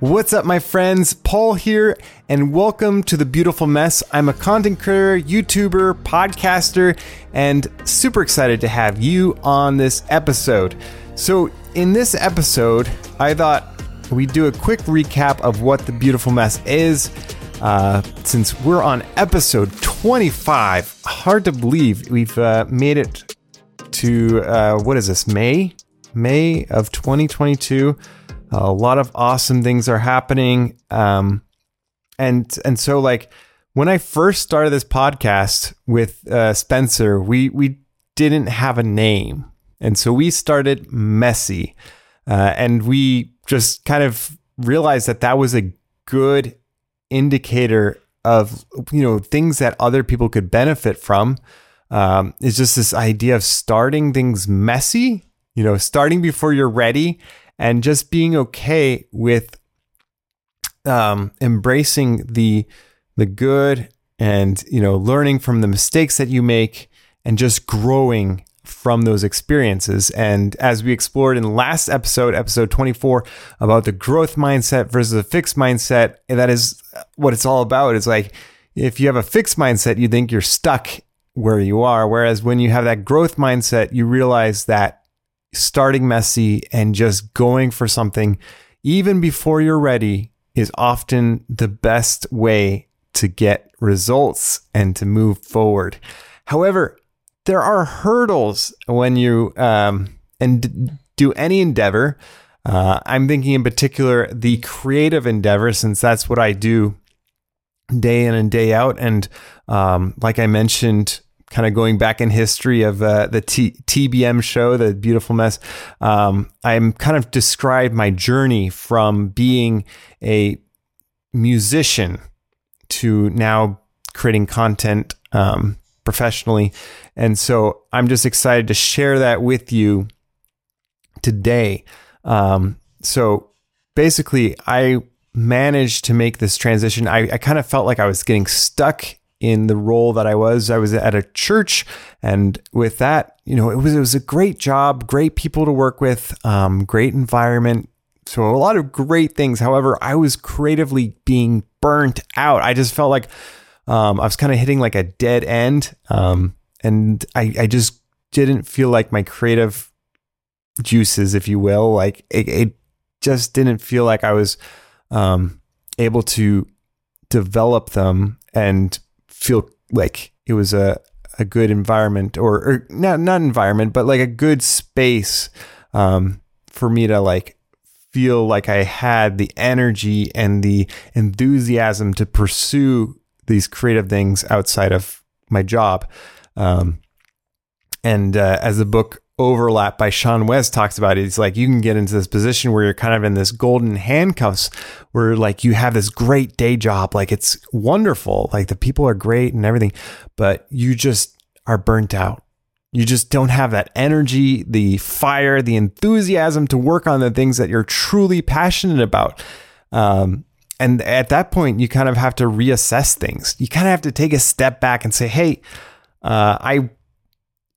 What's up, my friends? Paul here, and welcome to The Beautiful Mess. I'm a content creator, YouTuber, podcaster, and super excited to have you on this episode. So, in this episode, I thought we'd do a quick recap of what The Beautiful Mess is. Uh, since we're on episode 25, hard to believe we've uh, made it to uh, what is this, May? May of 2022 a lot of awesome things are happening. Um, and and so like when I first started this podcast with uh, Spencer, we we didn't have a name, and so we started messy, uh, and we just kind of realized that that was a good indicator of you know things that other people could benefit from. Um, it's just this idea of starting things messy, you know, starting before you're ready and just being okay with um, embracing the the good and you know learning from the mistakes that you make and just growing from those experiences. And as we explored in last episode episode 24 about the growth mindset versus a fixed mindset and that is what it's all about. It's like if you have a fixed mindset you think you're stuck where you are. Whereas when you have that growth mindset you realize that starting messy and just going for something even before you're ready is often the best way to get results and to move forward. However, there are hurdles when you um, and do any endeavor. Uh, I'm thinking in particular the creative endeavor, since that's what I do day in and day out. And um, like I mentioned kind of going back in history of uh, the T- TBM show, the Beautiful Mess, um, I'm kind of described my journey from being a musician to now creating content um, professionally. And so I'm just excited to share that with you today. Um, so basically, I managed to make this transition. I, I kind of felt like I was getting stuck in the role that I was. I was at a church, and with that, you know, it was it was a great job, great people to work with, um, great environment. So a lot of great things. However, I was creatively being burnt out. I just felt like um, I was kind of hitting like a dead end, um, and I, I just didn't feel like my creative juices, if you will, like it, it just didn't feel like I was um, able to develop them and feel like it was a a good environment or, or not not environment but like a good space um, for me to like feel like I had the energy and the enthusiasm to pursue these creative things outside of my job. Um, and uh, as the book overlap by Sean Wes talks about it. He's like you can get into this position where you're kind of in this golden handcuffs where like you have this great day job, like it's wonderful, like the people are great and everything, but you just are burnt out. You just don't have that energy, the fire, the enthusiasm to work on the things that you're truly passionate about. Um, and at that point, you kind of have to reassess things. You kind of have to take a step back and say, hey, uh, I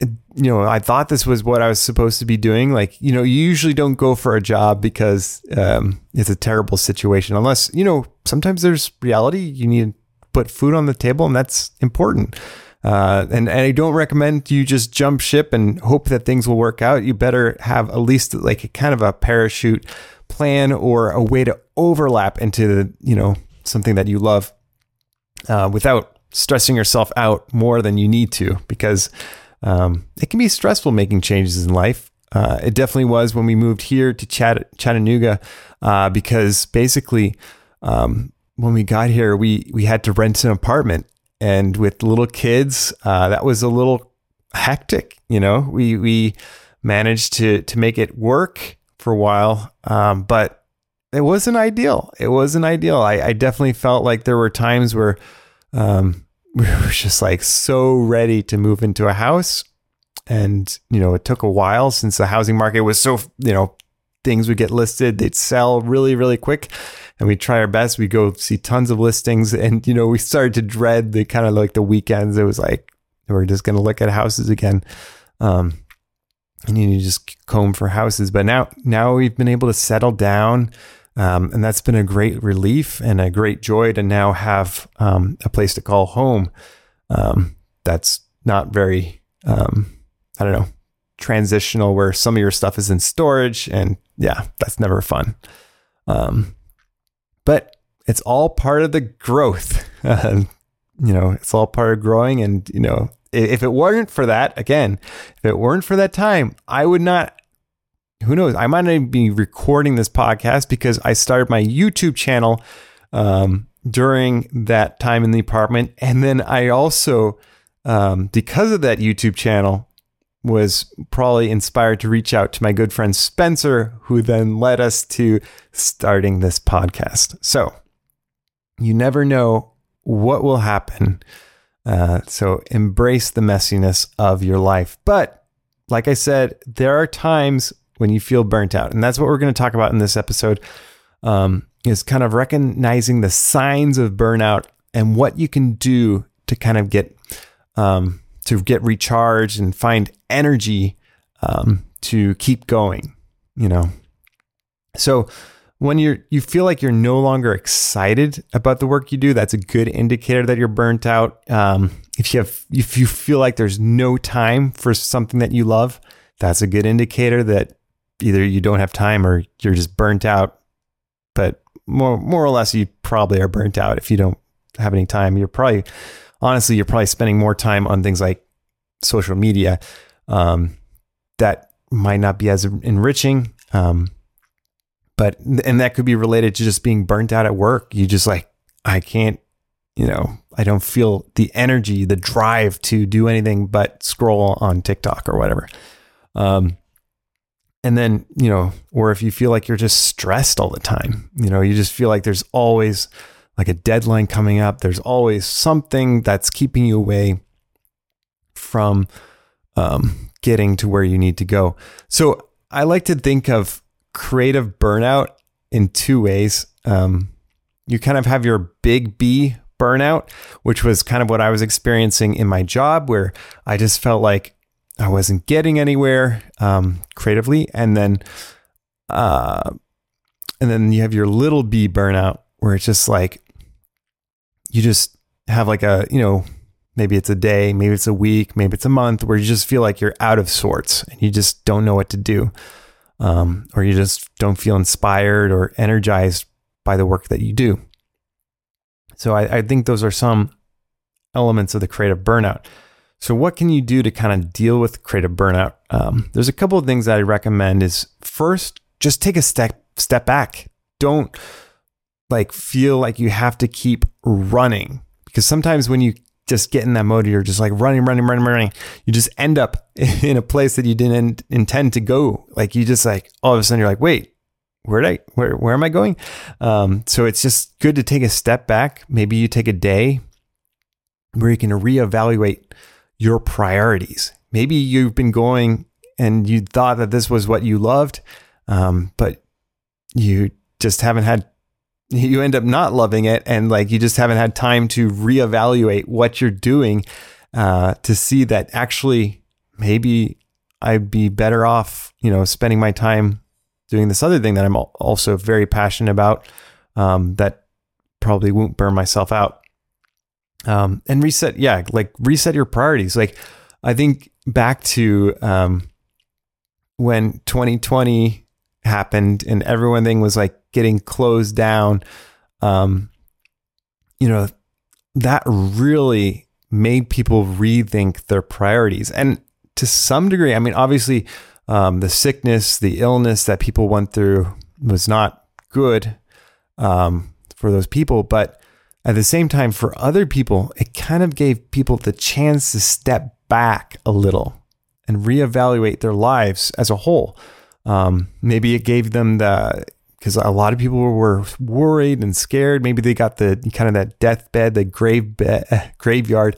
you know, I thought this was what I was supposed to be doing. Like, you know, you usually don't go for a job because um, it's a terrible situation, unless, you know, sometimes there's reality. You need to put food on the table, and that's important. Uh, and, and I don't recommend you just jump ship and hope that things will work out. You better have at least like a kind of a parachute plan or a way to overlap into you know, something that you love uh, without stressing yourself out more than you need to because um, it can be stressful making changes in life. Uh, it definitely was when we moved here to Chatt- Chattanooga uh, because basically um, when we got here, we we had to rent an apartment, and with little kids, uh, that was a little hectic. You know, we we managed to to make it work for a while, um, but it wasn't ideal. It wasn't ideal. I, I definitely felt like there were times where um, we were just like so ready to move into a house. And, you know, it took a while since the housing market was so, you know, things would get listed, they'd sell really, really quick. And we try our best. We go see tons of listings. And, you know, we started to dread the kind of like the weekends. It was like, we're just going to look at houses again. Um, and you just comb for houses. But now, now we've been able to settle down. Um, and that's been a great relief and a great joy to now have um, a place to call home. Um, that's not very, um, I don't know, transitional where some of your stuff is in storage. And yeah, that's never fun. Um, but it's all part of the growth. you know, it's all part of growing. And, you know, if it weren't for that, again, if it weren't for that time, I would not. Who knows? I might not be recording this podcast because I started my YouTube channel um, during that time in the apartment, and then I also, um, because of that YouTube channel, was probably inspired to reach out to my good friend Spencer, who then led us to starting this podcast. So you never know what will happen uh, so embrace the messiness of your life. But like I said, there are times when you feel burnt out. And that's what we're going to talk about in this episode um, is kind of recognizing the signs of burnout and what you can do to kind of get um, to get recharged and find energy um, to keep going, you know. So when you're you feel like you're no longer excited about the work you do, that's a good indicator that you're burnt out. Um, if you have if you feel like there's no time for something that you love, that's a good indicator that either you don't have time or you're just burnt out. But more more or less, you probably are burnt out if you don't have any time. You're probably honestly you're probably spending more time on things like social media um, that might not be as enriching. Um, but and that could be related to just being burnt out at work. You just like I can't, you know, I don't feel the energy, the drive to do anything but scroll on TikTok or whatever. Um, and then you know, or if you feel like you're just stressed all the time, you know, you just feel like there's always like a deadline coming up. There's always something that's keeping you away from um, getting to where you need to go. So I like to think of creative burnout in two ways. Um, you kind of have your big B burnout, which was kind of what I was experiencing in my job, where I just felt like I wasn't getting anywhere um, creatively, and then, uh, and then you have your little B burnout, where it's just like you just have like a you know maybe it's a day, maybe it's a week, maybe it's a month, where you just feel like you're out of sorts and you just don't know what to do um, or you just don't feel inspired or energized by the work that you do. So I, I think those are some elements of the creative burnout. So what can you do to kind of deal with creative burnout? Um, there's a couple of things that I recommend. Is first, just take a step step back. Don't like feel like you have to keep running because sometimes when you just get in that mode, you're just like running, running, running, running. You just end up in a place that you didn't intend to go. Like you just like all of a sudden you're like, wait, where did I, where, where am I going? Um, so it's just good to take a step back. Maybe you take a day where you can reevaluate your priorities. Maybe you've been going and you thought that this was what you loved, um, but you just haven't had you end up not loving it and like you just haven't had time to reevaluate what you're doing uh, to see that actually maybe I'd be better off, you know, spending my time doing this other thing that I'm also very passionate about um, that probably won't burn myself out. Um, and reset, yeah, like reset your priorities. Like I think back to um, when 2020 happened and everything was like getting closed down, um, you know, that really made people rethink their priorities. And to some degree, I mean, obviously, um, the sickness, the illness that people went through was not good um, for those people. But at the same time, for other people, it kind of gave people the chance to step back a little and reevaluate their lives as a whole. Um, maybe it gave them the because a lot of people were worried and scared. Maybe they got the kind of that deathbed, the grave bed, graveyard,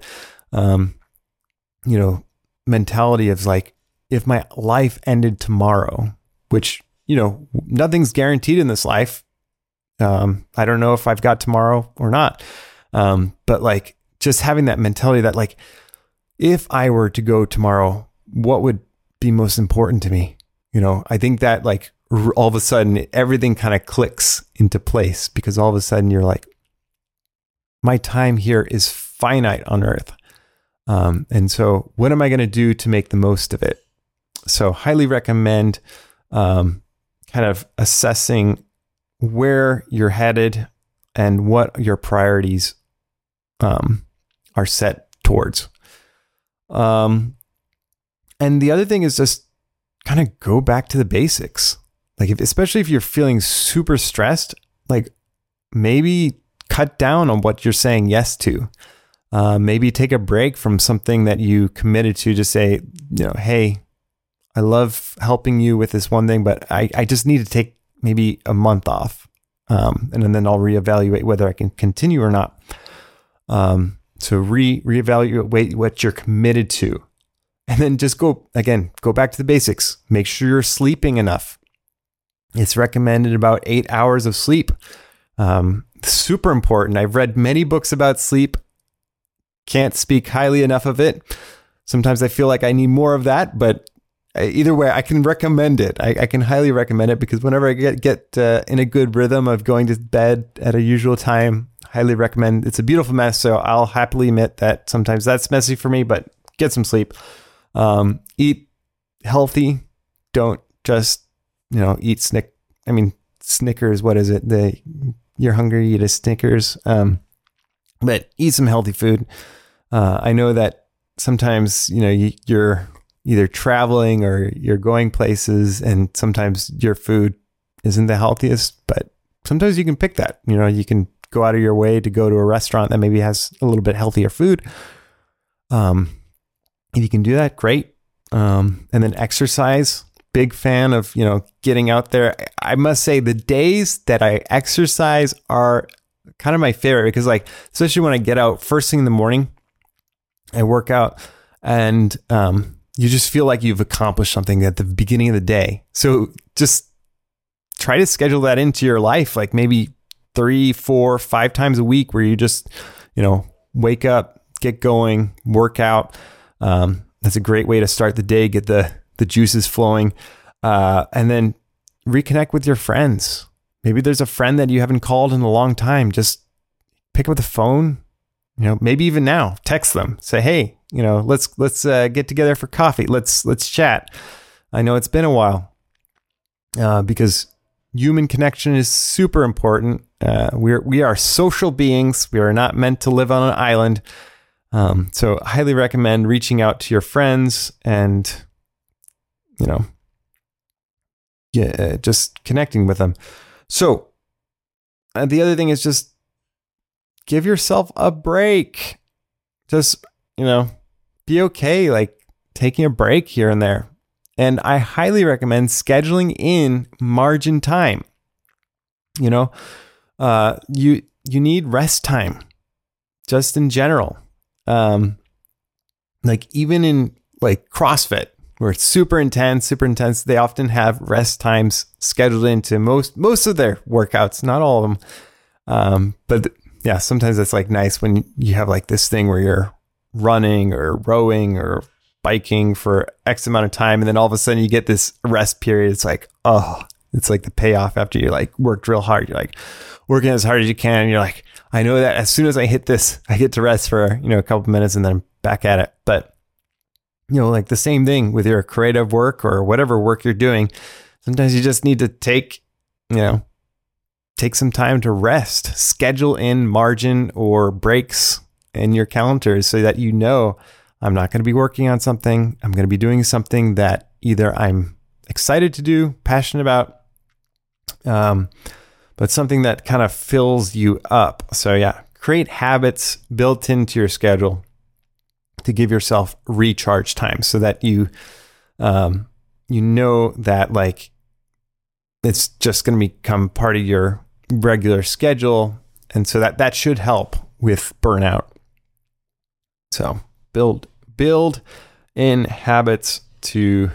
um, you know, mentality of like, if my life ended tomorrow, which you know, nothing's guaranteed in this life. Um, I don't know if I've got tomorrow or not. Um, but like just having that mentality that like, if I were to go tomorrow, what would be most important to me? You know, I think that like all of a sudden everything kind of clicks into place because all of a sudden you're like, my time here is finite on earth. Um, and so, what am I going to do to make the most of it? So, highly recommend um, kind of assessing where you're headed and what your priorities um, are set towards. Um, and the other thing is just kind of go back to the basics. Like, if, especially if you're feeling super stressed, like maybe cut down on what you're saying yes to. Uh, maybe take a break from something that you committed to. to say, you know, hey, I love helping you with this one thing, but I, I just need to take maybe a month off. Um, and then I'll reevaluate whether I can continue or not. Um, so re reevaluate what you're committed to. And then just go again, go back to the basics. Make sure you're sleeping enough. It's recommended about eight hours of sleep. Um, super important. I've read many books about sleep. Can't speak highly enough of it. Sometimes I feel like I need more of that, but either way, I can recommend it. I, I can highly recommend it because whenever I get get uh, in a good rhythm of going to bed at a usual time, highly recommend. It's a beautiful mess, so I'll happily admit that sometimes that's messy for me, but get some sleep. Um, eat healthy. Don't just you know eat snick. I mean Snickers. What is it? The you're hungry, eat a Snickers. Um, but eat some healthy food. Uh, I know that sometimes you know you, you're either traveling or you're going places, and sometimes your food isn't the healthiest, but sometimes you can pick that. You know, you can go out of your way to go to a restaurant that maybe has a little bit healthier food. Um, if you can do that, great. Um, and then exercise. Big fan of you know getting out there. I must say the days that I exercise are kind of my favorite because like especially when I get out first thing in the morning, I work out and um, you just feel like you've accomplished something at the beginning of the day. So just try to schedule that into your life, like maybe three, four, five times a week, where you just you know wake up, get going, work out. Um, that's a great way to start the day, get the the juices flowing, uh, and then reconnect with your friends. Maybe there's a friend that you haven't called in a long time. Just pick up the phone. You know, maybe even now, text them. Say, hey, you know, let's let's uh, get together for coffee. Let's let's chat. I know it's been a while uh, because human connection is super important. Uh, we're we are social beings. We are not meant to live on an island. Um, so, highly recommend reaching out to your friends and you know, yeah, just connecting with them. So, uh, the other thing is just give yourself a break. Just, you know, be okay like taking a break here and there. And I highly recommend scheduling in margin time. You know, uh, you you need rest time, just in general. Um, like even in like CrossFit, where it's super intense, super intense. They often have rest times scheduled into most most of their workouts, not all of them. Um, but yeah, sometimes it's like nice when you have like this thing where you're running or rowing or biking for X amount of time, and then all of a sudden you get this rest period. It's like, oh, it's like the payoff after you like worked real hard. You're like working as hard as you can. You're like, I know that as soon as I hit this, I get to rest for you know a couple minutes and then I'm back at it. But you know, like the same thing with your creative work or whatever work you're doing. Sometimes you just need to take, you know, take some time to rest, schedule in margin or breaks in your calendars so that you know I'm not going to be working on something. I'm going to be doing something that either I'm excited to do, passionate about, um, but something that kind of fills you up. So, yeah, create habits built into your schedule to give yourself recharge time so that you um, you know that like it's just going to become part of your regular schedule and so that that should help with burnout so build build in habits to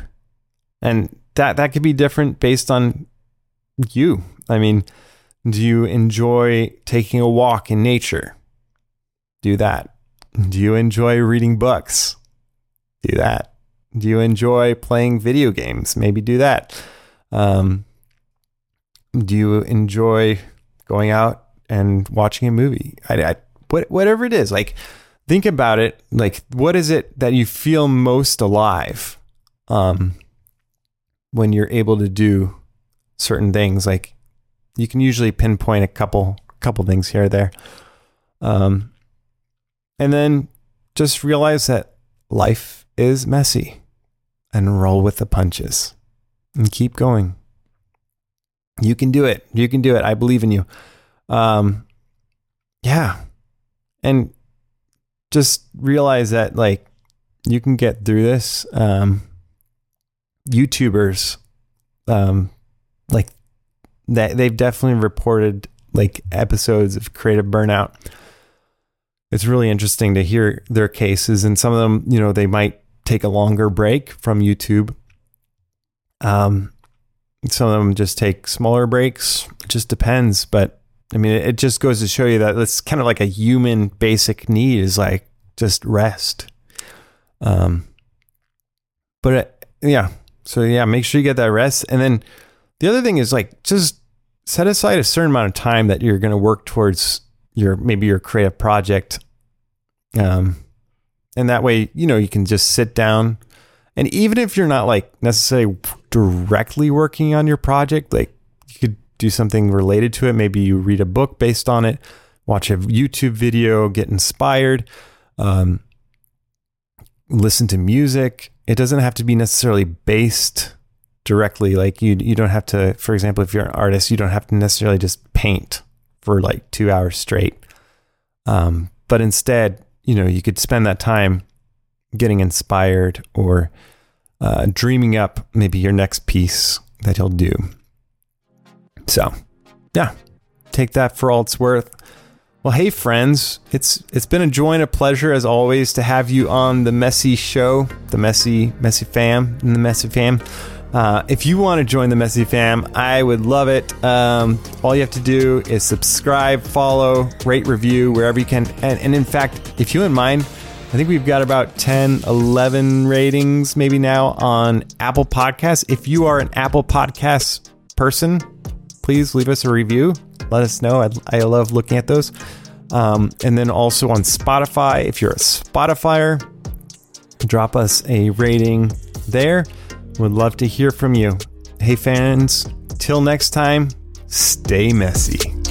and that that could be different based on you i mean do you enjoy taking a walk in nature do that do you enjoy reading books? Do that. Do you enjoy playing video games? Maybe do that. Um, do you enjoy going out and watching a movie? I, I, whatever it is, like think about it. Like, what is it that you feel most alive um, when you're able to do certain things? Like, you can usually pinpoint a couple couple things here or there. Um, and then just realize that life is messy and roll with the punches and keep going. You can do it. You can do it. I believe in you. Um, yeah. And just realize that like you can get through this. Um, YouTubers, um, like that they've definitely reported like episodes of creative burnout. It's really interesting to hear their cases, and some of them, you know, they might take a longer break from YouTube. Um, some of them just take smaller breaks. It just depends, but I mean, it just goes to show you that it's kind of like a human basic need is like just rest. Um, but it, uh, yeah, so yeah, make sure you get that rest, and then the other thing is like just set aside a certain amount of time that you're going to work towards your maybe your creative project. Um and that way you know you can just sit down. And even if you're not like necessarily directly working on your project like do something related to it maybe you read a book based on it watch a youtube video get inspired um, listen to music it doesn't have to be necessarily based directly. Like you, you don't have to, for example, if you're an artist, you don't have to necessarily just paint for like two hours straight. Um, but instead, you know, you could spend that time getting inspired or uh, dreaming up maybe your next piece that you'll do. So, yeah, take that for all it's worth. Well, hey friends, it's it's been a joy and a pleasure as always to have you on the Messy Show, the Messy Messy Fam, and the Messy Fam. Uh, if you want to join the Messy Fam, I would love it. Um, all you have to do is subscribe, follow, rate, review wherever you can. And, and, in fact, if you wouldn't mind, I think we've got about 10, 11 ratings maybe now on Apple Podcasts. If you are an Apple Podcasts person, please leave us a review. Let us know. I, I love looking at those. Um, and then also on Spotify, if you're a Spotifyer, drop us a rating there. Would love to hear from you. Hey, fans, till next time, stay messy.